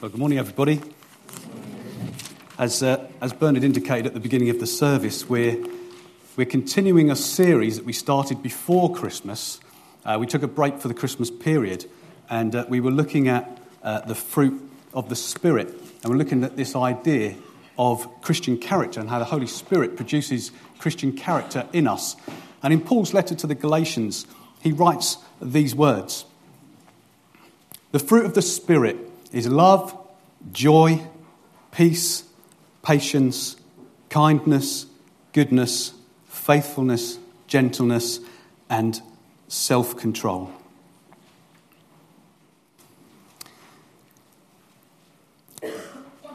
Well, good morning, everybody. As, uh, as Bernard indicated at the beginning of the service, we're, we're continuing a series that we started before Christmas. Uh, we took a break for the Christmas period, and uh, we were looking at uh, the fruit of the Spirit, and we're looking at this idea of Christian character and how the Holy Spirit produces Christian character in us. And in Paul's letter to the Galatians, he writes these words The fruit of the Spirit is love, joy, peace, patience, kindness, goodness, faithfulness, gentleness, and self control.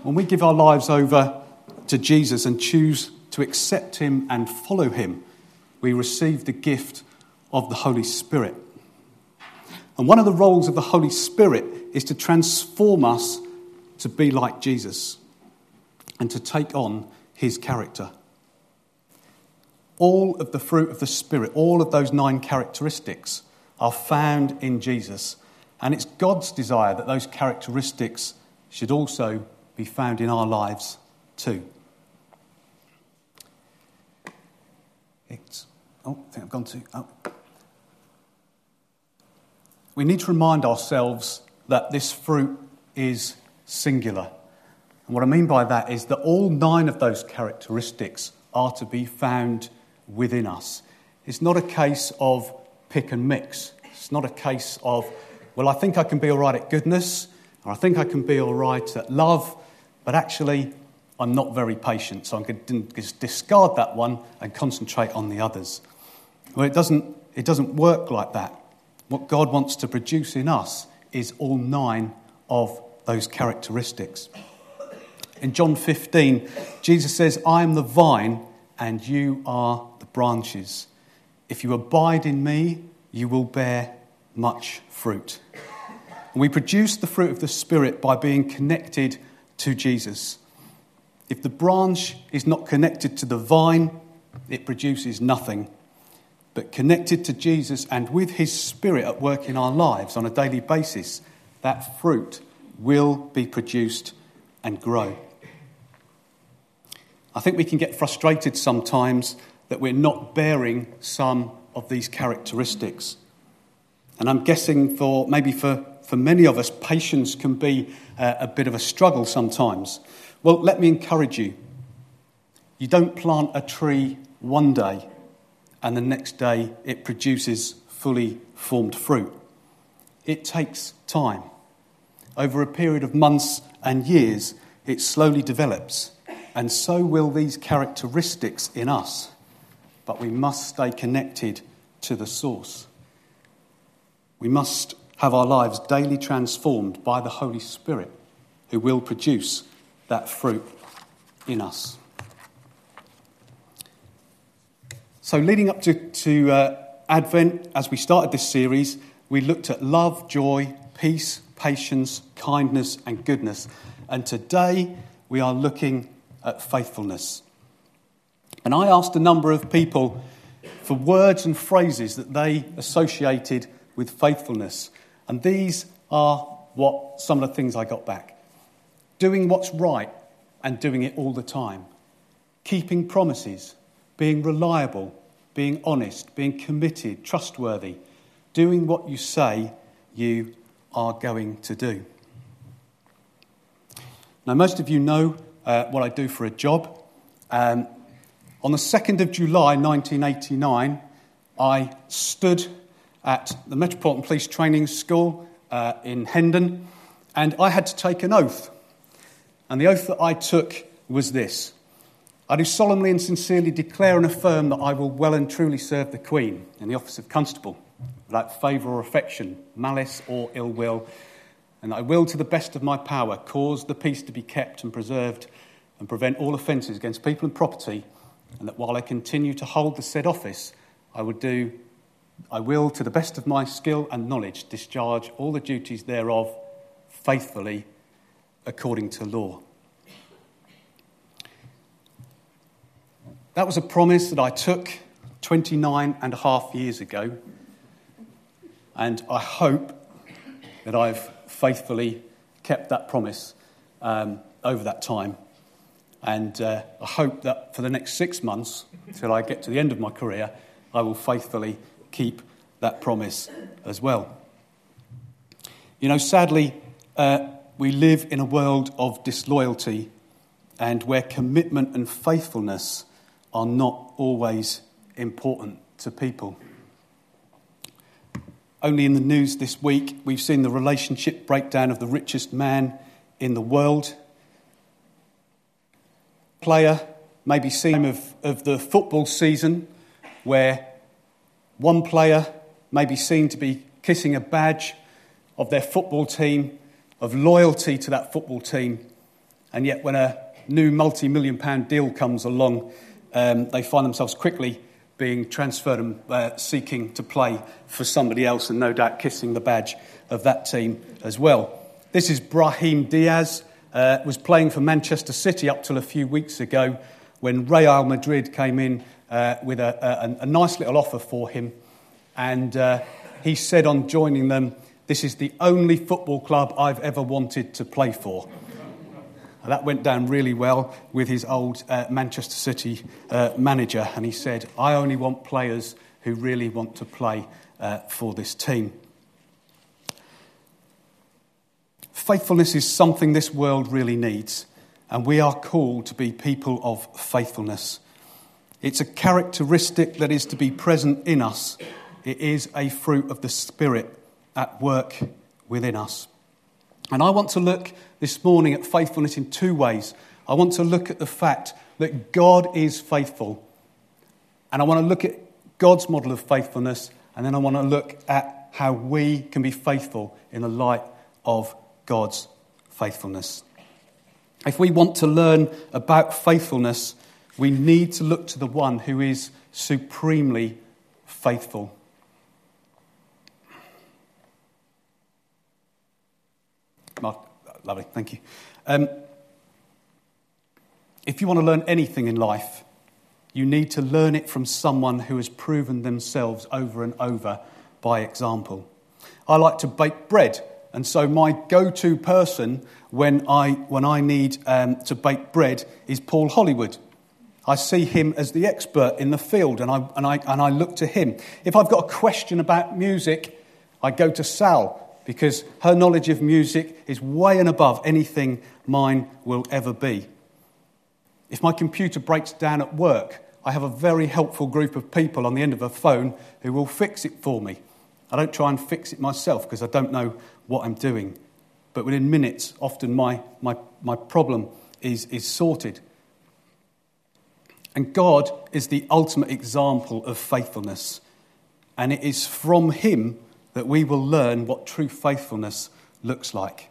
When we give our lives over to Jesus and choose to accept Him and follow Him, we receive the gift of the Holy Spirit. And one of the roles of the Holy Spirit is to transform us to be like Jesus and to take on his character. All of the fruit of the Spirit, all of those nine characteristics, are found in Jesus. And it's God's desire that those characteristics should also be found in our lives too. It's, oh, I think I've gone to. Oh. We need to remind ourselves that this fruit is singular. And what I mean by that is that all nine of those characteristics are to be found within us. It's not a case of pick and mix. It's not a case of, well, I think I can be all right at goodness, or I think I can be all right at love, but actually, I'm not very patient, so I'm going to just discard that one and concentrate on the others. Well, it doesn't, it doesn't work like that. What God wants to produce in us is all nine of those characteristics. In John 15, Jesus says, I am the vine and you are the branches. If you abide in me, you will bear much fruit. And we produce the fruit of the Spirit by being connected to Jesus. If the branch is not connected to the vine, it produces nothing. But connected to Jesus and with his Spirit at work in our lives on a daily basis, that fruit will be produced and grow. I think we can get frustrated sometimes that we're not bearing some of these characteristics. And I'm guessing for maybe for, for many of us, patience can be a, a bit of a struggle sometimes. Well, let me encourage you. You don't plant a tree one day and the next day it produces fully formed fruit. It takes time. Over a period of months and years, it slowly develops and so will these characteristics in us. But we must stay connected to the source. We must have our lives daily transformed by the Holy Spirit, who will produce that fruit in us. So, leading up to, to uh, Advent, as we started this series, we looked at love, joy, peace, patience, kindness, and goodness. And today we are looking at faithfulness. And I asked a number of people for words and phrases that they associated with faithfulness. And these are what some of the things I got back doing what's right and doing it all the time, keeping promises, being reliable, being honest, being committed, trustworthy, doing what you say you are going to do. Now, most of you know uh, what I do for a job. Um, on the 2nd of July 1989, I stood at the Metropolitan Police Training School uh, in Hendon and I had to take an oath. And the oath that I took was this I do solemnly and sincerely declare and affirm that I will well and truly serve the Queen in the office of Constable without favour or affection, malice or ill will and that I will, to the best of my power, cause the peace to be kept and preserved and prevent all offences against people and property, and that while I continue to hold the said office, I will do I will, to the best of my skill and knowledge, discharge all the duties thereof faithfully according to law. That was a promise that I took 29 and a half years ago, and I hope that I've faithfully kept that promise um, over that time. And uh, I hope that for the next six months, till I get to the end of my career, I will faithfully keep that promise as well. You know, sadly, uh, we live in a world of disloyalty and where commitment and faithfulness are not always important to people. Only in the news this week, we've seen the relationship breakdown of the richest man in the world. Player, maybe seen of, of the football season, where one player may be seen to be kissing a badge of their football team, of loyalty to that football team, and yet when a new multi million pound deal comes along, um, they find themselves quickly being transferred and uh, seeking to play for somebody else, and no doubt kissing the badge of that team as well. This is Brahim Diaz, uh, was playing for Manchester City up till a few weeks ago when Real Madrid came in uh, with a, a, a, nice little offer for him. And uh, he said on joining them, This is the only football club I've ever wanted to play for. That went down really well with his old uh, Manchester City uh, manager, and he said, I only want players who really want to play uh, for this team. Faithfulness is something this world really needs, and we are called to be people of faithfulness. It's a characteristic that is to be present in us, it is a fruit of the Spirit at work within us. And I want to look this morning at faithfulness in two ways. I want to look at the fact that God is faithful, and I want to look at God's model of faithfulness, and then I want to look at how we can be faithful in the light of God's faithfulness. If we want to learn about faithfulness, we need to look to the one who is supremely faithful. Lovely, thank you. Um, if you want to learn anything in life, you need to learn it from someone who has proven themselves over and over by example. I like to bake bread, and so my go to person when I, when I need um, to bake bread is Paul Hollywood. I see him as the expert in the field, and I, and, I, and I look to him. If I've got a question about music, I go to Sal because her knowledge of music is way and above anything mine will ever be. If my computer breaks down at work, I have a very helpful group of people on the end of a phone who will fix it for me. I don't try and fix it myself because I don't know what I'm doing. But within minutes, often my, my, my problem is, is sorted. And God is the ultimate example of faithfulness. And it is from Him that we will learn what true faithfulness looks like.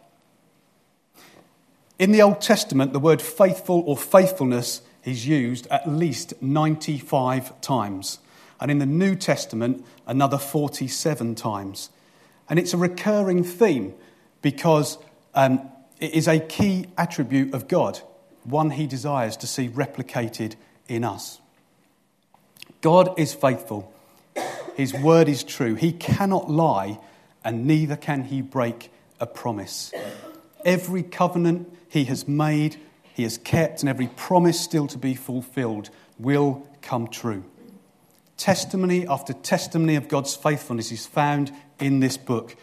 In the Old Testament, the word faithful or faithfulness is used at least 95 times. And in the New Testament, another 47 times. And it's a recurring theme because um, it is a key attribute of God, one he desires to see replicated in us. God is faithful. His word is true. He cannot lie, and neither can he break a promise. Every covenant he has made, he has kept, and every promise still to be fulfilled will come true. Testimony after testimony of God's faithfulness is found in this book.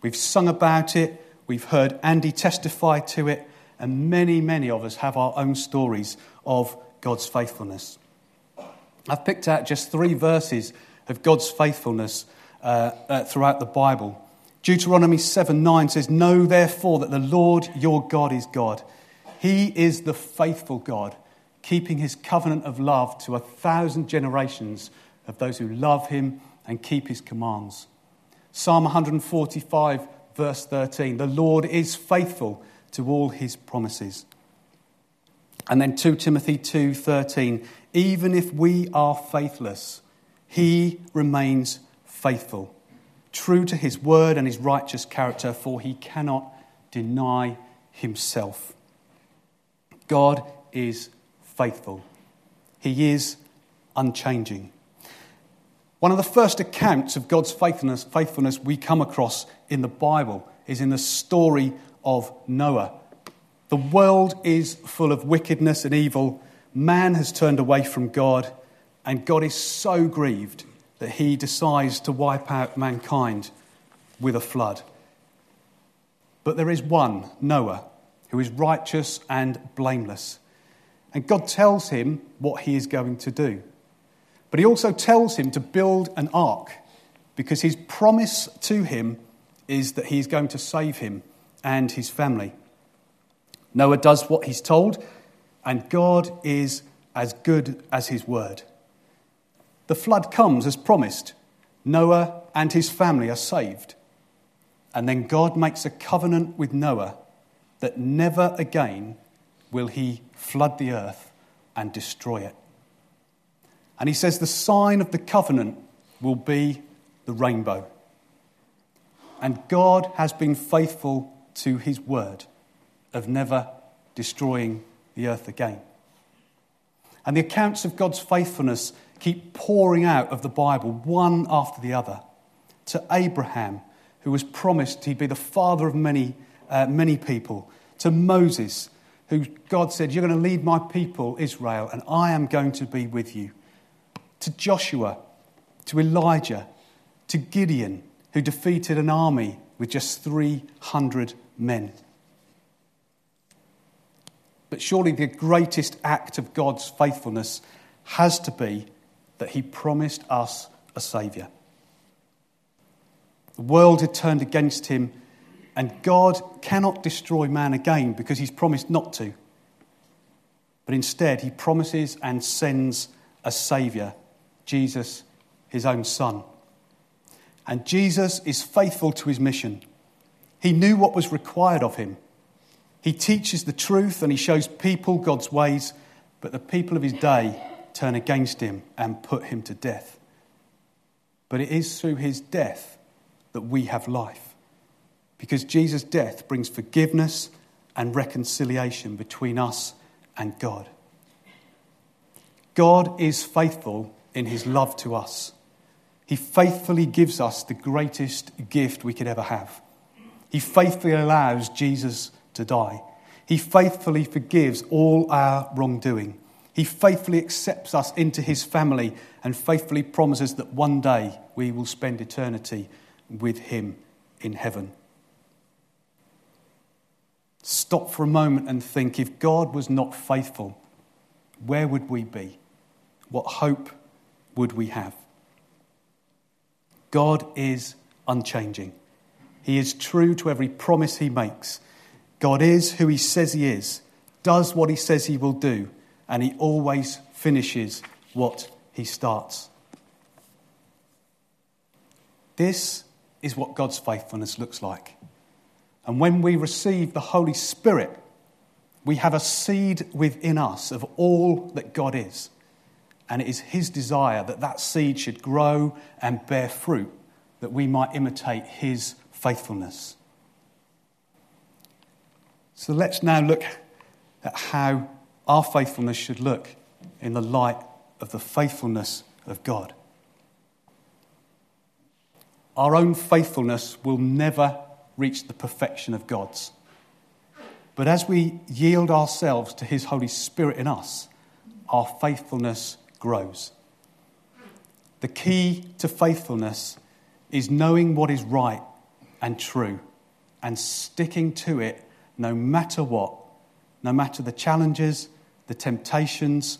We've sung about it, we've heard Andy testify to it, and many, many of us have our own stories of God's faithfulness. I've picked out just three verses of God's faithfulness uh, uh, throughout the Bible. Deuteronomy 7 9 says, Know therefore that the Lord your God is God. He is the faithful God, keeping his covenant of love to a thousand generations of those who love him and keep his commands. Psalm 145, verse 13 The Lord is faithful to all his promises. And then 2 Timothy 2:13 Even if we are faithless, he remains faithful, true to his word and his righteous character, for he cannot deny himself. God is faithful, he is unchanging. One of the first accounts of God's faithfulness, faithfulness we come across in the Bible is in the story of Noah. The world is full of wickedness and evil. Man has turned away from God, and God is so grieved that he decides to wipe out mankind with a flood. But there is one, Noah, who is righteous and blameless. And God tells him what he is going to do. But he also tells him to build an ark because his promise to him is that he is going to save him and his family. Noah does what he's told, and God is as good as his word. The flood comes as promised. Noah and his family are saved. And then God makes a covenant with Noah that never again will he flood the earth and destroy it. And he says the sign of the covenant will be the rainbow. And God has been faithful to his word of never destroying the earth again. And the accounts of God's faithfulness keep pouring out of the Bible, one after the other. To Abraham, who was promised he'd be the father of many, uh, many people. To Moses, who God said, You're going to lead my people, Israel, and I am going to be with you. To Joshua, to Elijah, to Gideon, who defeated an army with just 300 men. But surely the greatest act of God's faithfulness has to be that He promised us a Saviour. The world had turned against Him, and God cannot destroy man again because He's promised not to. But instead, He promises and sends a Saviour, Jesus, His own Son. And Jesus is faithful to His mission. He knew what was required of Him. He teaches the truth and he shows people God's ways, but the people of his day turn against him and put him to death. But it is through his death that we have life, because Jesus' death brings forgiveness and reconciliation between us and God. God is faithful in his love to us. He faithfully gives us the greatest gift we could ever have. He faithfully allows Jesus to die. He faithfully forgives all our wrongdoing. He faithfully accepts us into his family and faithfully promises that one day we will spend eternity with him in heaven. Stop for a moment and think if God was not faithful, where would we be? What hope would we have? God is unchanging. He is true to every promise he makes. God is who he says he is, does what he says he will do, and he always finishes what he starts. This is what God's faithfulness looks like. And when we receive the Holy Spirit, we have a seed within us of all that God is. And it is His desire that that seed should grow and bear fruit, that we might imitate His faithfulness. So let's now look at how our faithfulness should look in the light of the faithfulness of God. Our own faithfulness will never reach the perfection of God's. But as we yield ourselves to His Holy Spirit in us, our faithfulness grows. The key to faithfulness is knowing what is right and true and sticking to it no matter what, no matter the challenges, the temptations,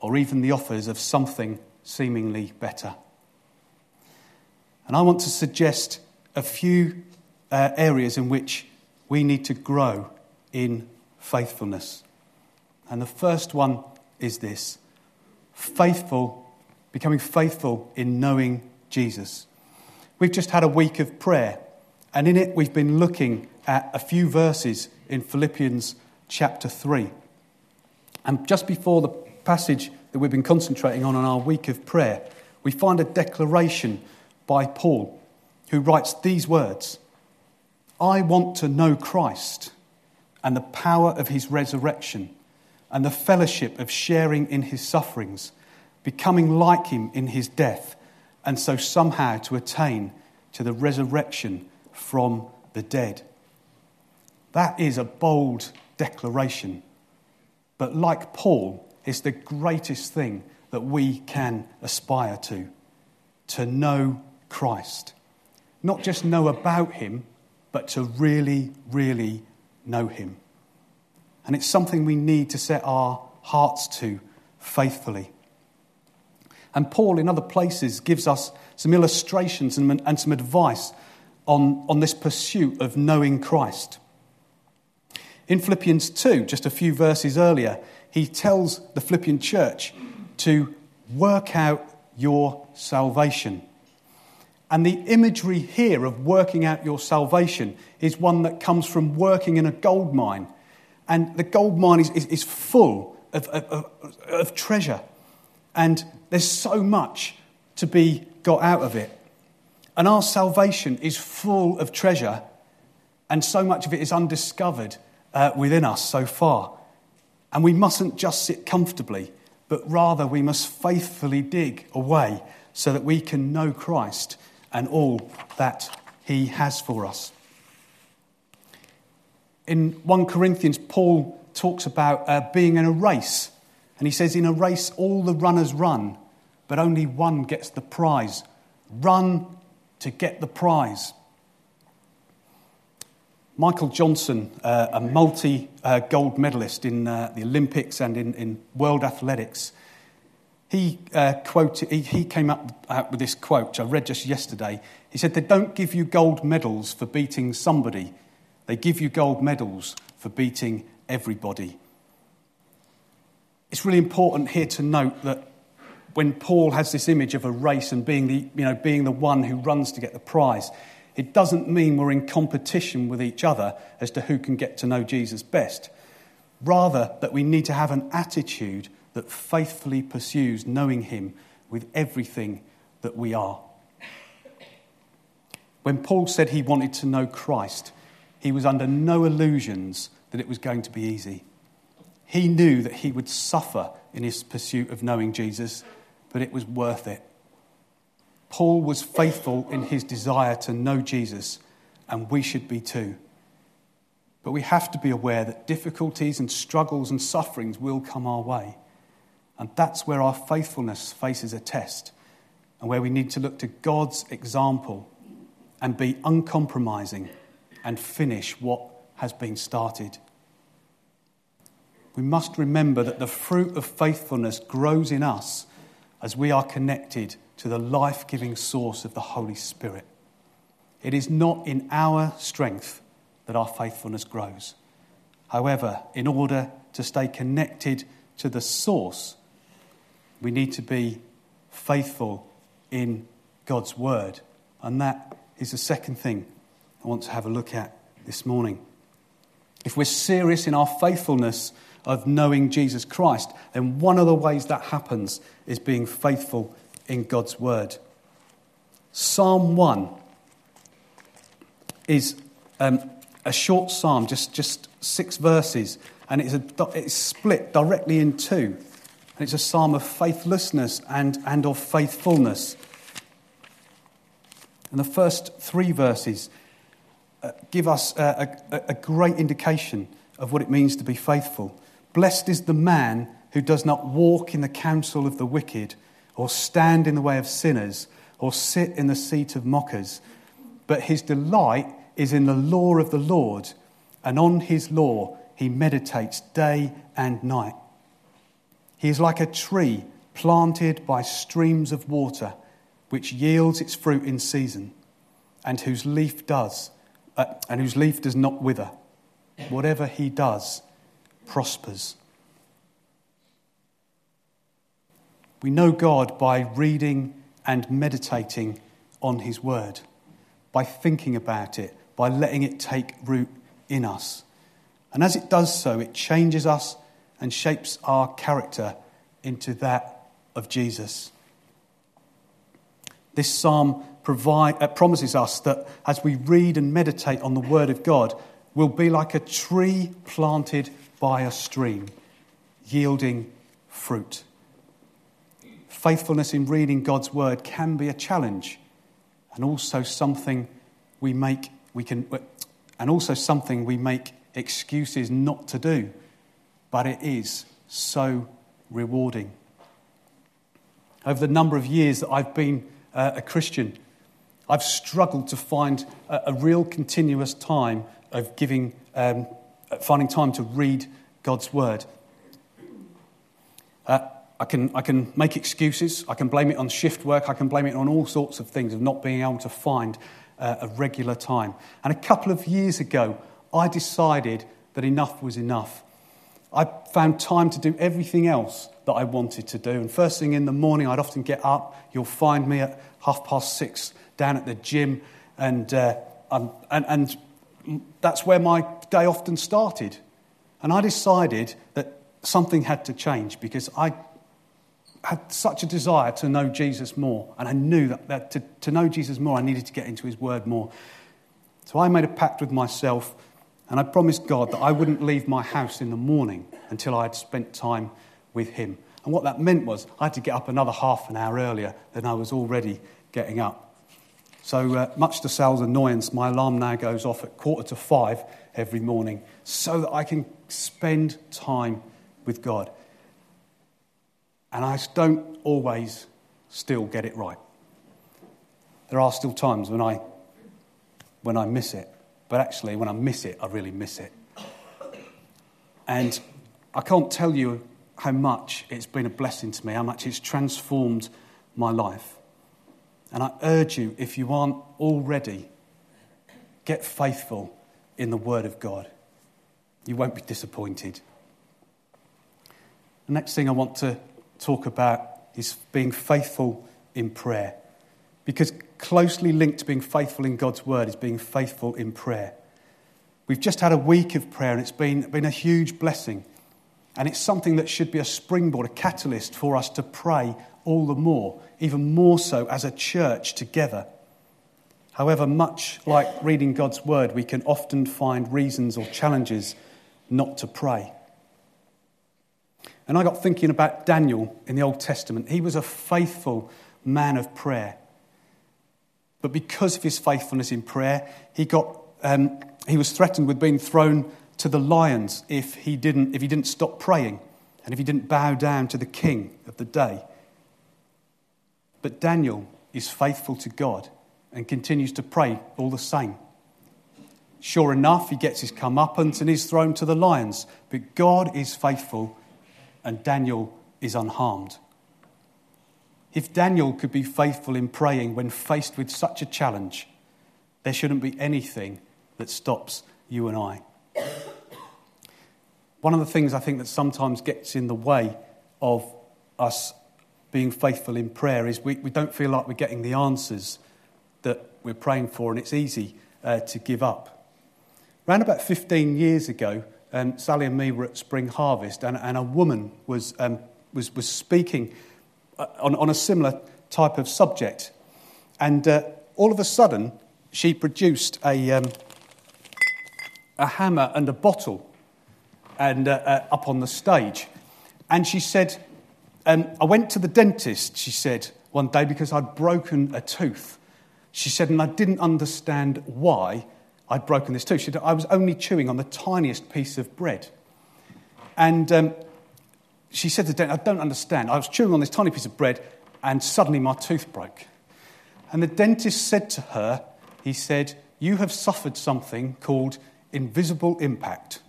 or even the offers of something seemingly better. And I want to suggest a few uh, areas in which we need to grow in faithfulness. And the first one is this faithful, becoming faithful in knowing Jesus. We've just had a week of prayer, and in it we've been looking at a few verses in Philippians chapter 3. And just before the passage that we've been concentrating on in our week of prayer, we find a declaration by Paul who writes these words I want to know Christ and the power of his resurrection and the fellowship of sharing in his sufferings, becoming like him in his death, and so somehow to attain to the resurrection from the dead. That is a bold declaration. But like Paul, it's the greatest thing that we can aspire to to know Christ. Not just know about him, but to really, really know him. And it's something we need to set our hearts to faithfully. And Paul, in other places, gives us some illustrations and, and some advice on, on this pursuit of knowing Christ. In Philippians 2, just a few verses earlier, he tells the Philippian church to work out your salvation. And the imagery here of working out your salvation is one that comes from working in a gold mine. And the gold mine is, is, is full of, of, of treasure. And there's so much to be got out of it. And our salvation is full of treasure, and so much of it is undiscovered uh, within us so far. And we mustn't just sit comfortably, but rather we must faithfully dig away so that we can know Christ and all that he has for us. In 1 Corinthians, Paul talks about uh, being in a race. And he says, In a race, all the runners run, but only one gets the prize. Run to get the prize. Michael Johnson, uh, a multi uh, gold medalist in uh, the Olympics and in, in world athletics, he, uh, quoted, he, he came up out with this quote, which I read just yesterday. He said, They don't give you gold medals for beating somebody, they give you gold medals for beating everybody. It's really important here to note that when Paul has this image of a race and being the, you know, being the one who runs to get the prize, it doesn't mean we're in competition with each other as to who can get to know Jesus best. Rather, that we need to have an attitude that faithfully pursues knowing Him with everything that we are. When Paul said he wanted to know Christ, he was under no illusions that it was going to be easy. He knew that he would suffer in his pursuit of knowing Jesus, but it was worth it. Paul was faithful in his desire to know Jesus, and we should be too. But we have to be aware that difficulties and struggles and sufferings will come our way. And that's where our faithfulness faces a test, and where we need to look to God's example and be uncompromising and finish what has been started. We must remember that the fruit of faithfulness grows in us as we are connected to the life giving source of the Holy Spirit. It is not in our strength that our faithfulness grows. However, in order to stay connected to the source, we need to be faithful in God's word. And that is the second thing I want to have a look at this morning. If we're serious in our faithfulness of knowing Jesus Christ, then one of the ways that happens is being faithful in God's word. Psalm 1 is um, a short psalm, just, just six verses, and it's, a, it's split directly in two. And it's a psalm of faithlessness and, and of faithfulness. And the first three verses uh, give us a, a, a great indication of what it means to be faithful. Blessed is the man who does not walk in the counsel of the wicked, or stand in the way of sinners, or sit in the seat of mockers. But his delight is in the law of the Lord, and on his law he meditates day and night. He is like a tree planted by streams of water, which yields its fruit in season, and whose leaf does, uh, and whose leaf does not wither. Whatever he does prospers. We know God by reading and meditating on his word, by thinking about it, by letting it take root in us. And as it does so, it changes us and shapes our character into that of Jesus. This psalm provide, uh, promises us that as we read and meditate on the Word of God, we'll be like a tree planted by a stream, yielding fruit. Faithfulness in reading God's Word can be a challenge and also something we make, we can, and also something we make excuses not to do, but it is so rewarding. Over the number of years that I've been uh, a Christian, I've struggled to find a, a real continuous time of giving, um, finding time to read God's Word. Uh, I, can, I can make excuses. I can blame it on shift work. I can blame it on all sorts of things of not being able to find uh, a regular time. And a couple of years ago, I decided that enough was enough. I found time to do everything else that I wanted to do. And first thing in the morning, I'd often get up. You'll find me at half past six down at the gym. And, uh, and, and that's where my day often started. And I decided that something had to change because I had such a desire to know Jesus more. And I knew that, that to, to know Jesus more, I needed to get into his word more. So I made a pact with myself and I promised God that I wouldn't leave my house in the morning until I had spent time with him. And what that meant was I had to get up another half an hour earlier than I was already getting up. So, uh, much to Sal's annoyance, my alarm now goes off at quarter to five every morning so that I can spend time with God. And I don't always still get it right. There are still times when I, when I miss it. But actually, when I miss it, I really miss it. And I can't tell you how much it's been a blessing to me, how much it's transformed my life. And I urge you, if you aren't already, get faithful in the Word of God. You won't be disappointed. The next thing I want to talk about is being faithful in prayer. Because closely linked to being faithful in God's word is being faithful in prayer. We've just had a week of prayer and it's been, been a huge blessing. And it's something that should be a springboard, a catalyst for us to pray all the more, even more so as a church together. However, much like reading God's word, we can often find reasons or challenges not to pray. And I got thinking about Daniel in the Old Testament. He was a faithful man of prayer. But because of his faithfulness in prayer, he, got, um, he was threatened with being thrown to the lions if he, didn't, if he didn't stop praying and if he didn't bow down to the king of the day. But Daniel is faithful to God and continues to pray all the same. Sure enough, he gets his comeuppance and is thrown to the lions. But God is faithful and Daniel is unharmed. If Daniel could be faithful in praying when faced with such a challenge, there shouldn't be anything that stops you and I. One of the things I think that sometimes gets in the way of us being faithful in prayer is we, we don't feel like we're getting the answers that we're praying for, and it's easy uh, to give up. Around about 15 years ago, um, Sally and me were at Spring Harvest, and, and a woman was, um, was, was speaking uh, on, on a similar type of subject. And uh, all of a sudden, she produced a, um, a hammer and a bottle and, uh, uh, up on the stage. And she said, um, I went to the dentist, she said, one day because I'd broken a tooth. She said, and I didn't understand why I'd broken this too. She said, I was only chewing on the tiniest piece of bread. And um, she said to the dentist, I don't understand. I was chewing on this tiny piece of bread and suddenly my tooth broke. And the dentist said to her, he said, You have suffered something called invisible impact.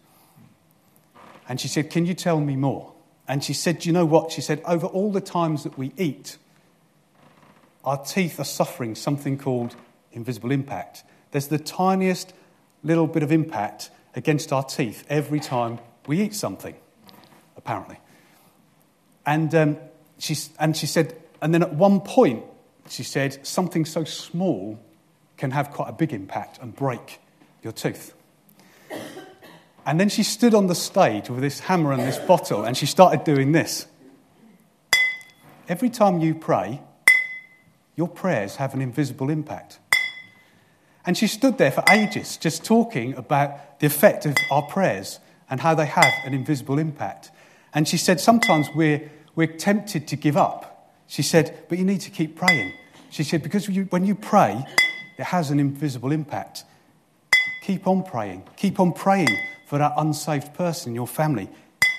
And she said, Can you tell me more? And she said, Do you know what? She said, Over all the times that we eat, our teeth are suffering something called invisible impact. There's the tiniest little bit of impact against our teeth every time we eat something, apparently. And, um, she, and she said, and then at one point, she said, something so small can have quite a big impact and break your tooth. And then she stood on the stage with this hammer and this bottle and she started doing this. Every time you pray, your prayers have an invisible impact. And she stood there for ages just talking about the effect of our prayers and how they have an invisible impact. And she said, sometimes we're we're tempted to give up. She said, But you need to keep praying. She said, Because you, when you pray, it has an invisible impact. Keep on praying. Keep on praying for that unsaved person in your family.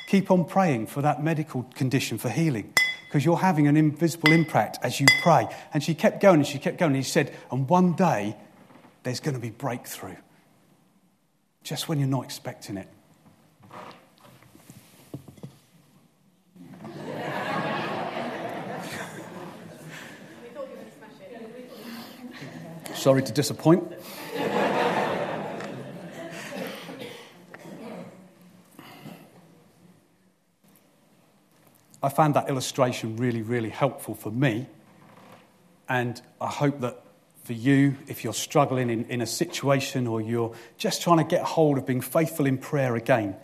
Keep on praying for that medical condition for healing because you're having an invisible impact as you pray. And she kept going and she kept going. And he said, and one day there's going to be breakthrough just when you're not expecting it. Sorry to disappoint. I found that illustration really, really helpful for me. And I hope that for you, if you're struggling in, in a situation or you're just trying to get hold of being faithful in prayer again,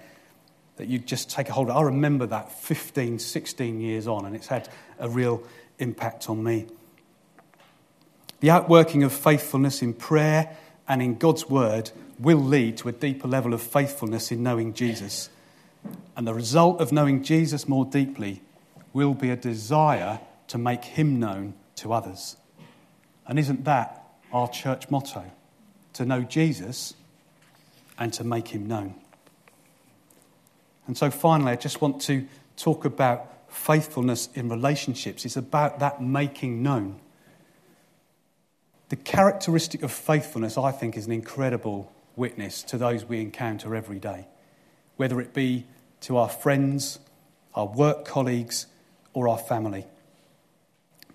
that you just take a hold of. I remember that 15, 16 years on, and it's had a real impact on me. The outworking of faithfulness in prayer and in God's word will lead to a deeper level of faithfulness in knowing Jesus. And the result of knowing Jesus more deeply will be a desire to make him known to others. And isn't that our church motto? To know Jesus and to make him known. And so finally, I just want to talk about faithfulness in relationships. It's about that making known. The characteristic of faithfulness, I think, is an incredible witness to those we encounter every day, whether it be to our friends, our work colleagues, or our family.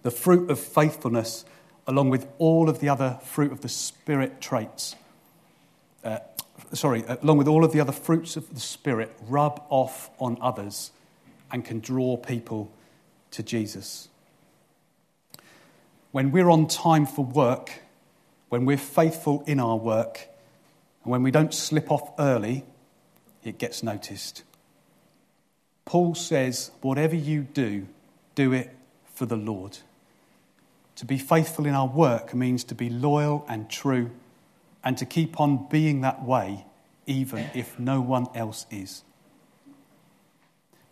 The fruit of faithfulness, along with all of the other fruit of the Spirit traits, uh, sorry, along with all of the other fruits of the Spirit, rub off on others and can draw people to Jesus when we're on time for work, when we're faithful in our work, and when we don't slip off early, it gets noticed. Paul says, Whatever you do, do it for the Lord. To be faithful in our work means to be loyal and true and to keep on being that way, even if no one else is.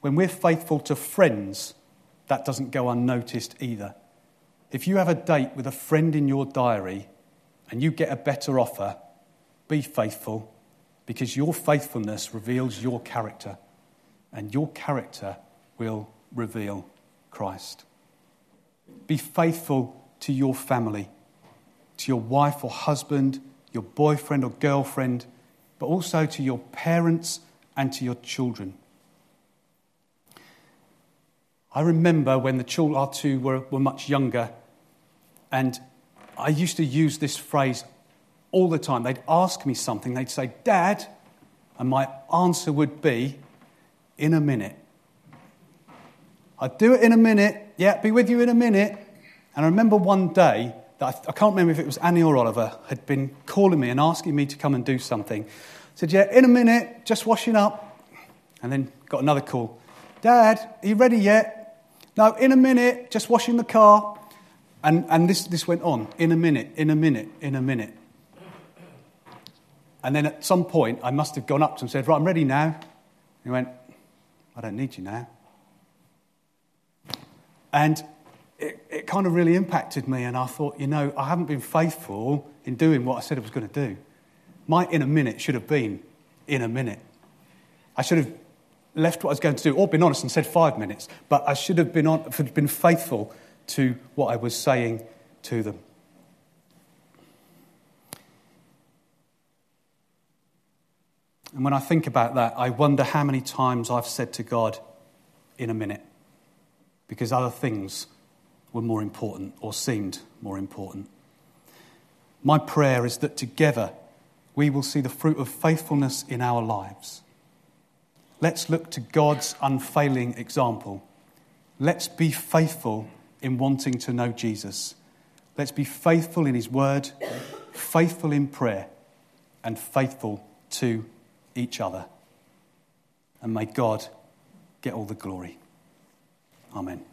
When we're faithful to friends, that doesn't go unnoticed either. If you have a date with a friend in your diary and you get a better offer, be faithful because your faithfulness reveals your character and your character will reveal Christ. Be faithful to your family, to your wife or husband, your boyfriend or girlfriend, but also to your parents and to your children. I remember when the children, our two were, were much younger, and I used to use this phrase all the time. They'd ask me something, they'd say, Dad, and my answer would be, in a minute. I'd do it in a minute, yeah, be with you in a minute. And I remember one day that I, I can't remember if it was Annie or Oliver had been calling me and asking me to come and do something. I said, Yeah, in a minute, just washing up. And then got another call. Dad, are you ready yet? No, in a minute, just washing the car. And, and this, this went on in a minute, in a minute, in a minute. And then at some point, I must have gone up to him and said, Right, I'm ready now. He went, I don't need you now. And it, it kind of really impacted me. And I thought, you know, I haven't been faithful in doing what I said I was going to do. My in a minute should have been in a minute. I should have left what I was going to do, or been honest and said five minutes, but I should have been, on, been faithful to what I was saying to them. And when I think about that, I wonder how many times I've said to God, in a minute, because other things were more important or seemed more important. My prayer is that together we will see the fruit of faithfulness in our lives. Let's look to God's unfailing example. Let's be faithful in wanting to know Jesus. Let's be faithful in His word, faithful in prayer, and faithful to each other. And may God get all the glory. Amen.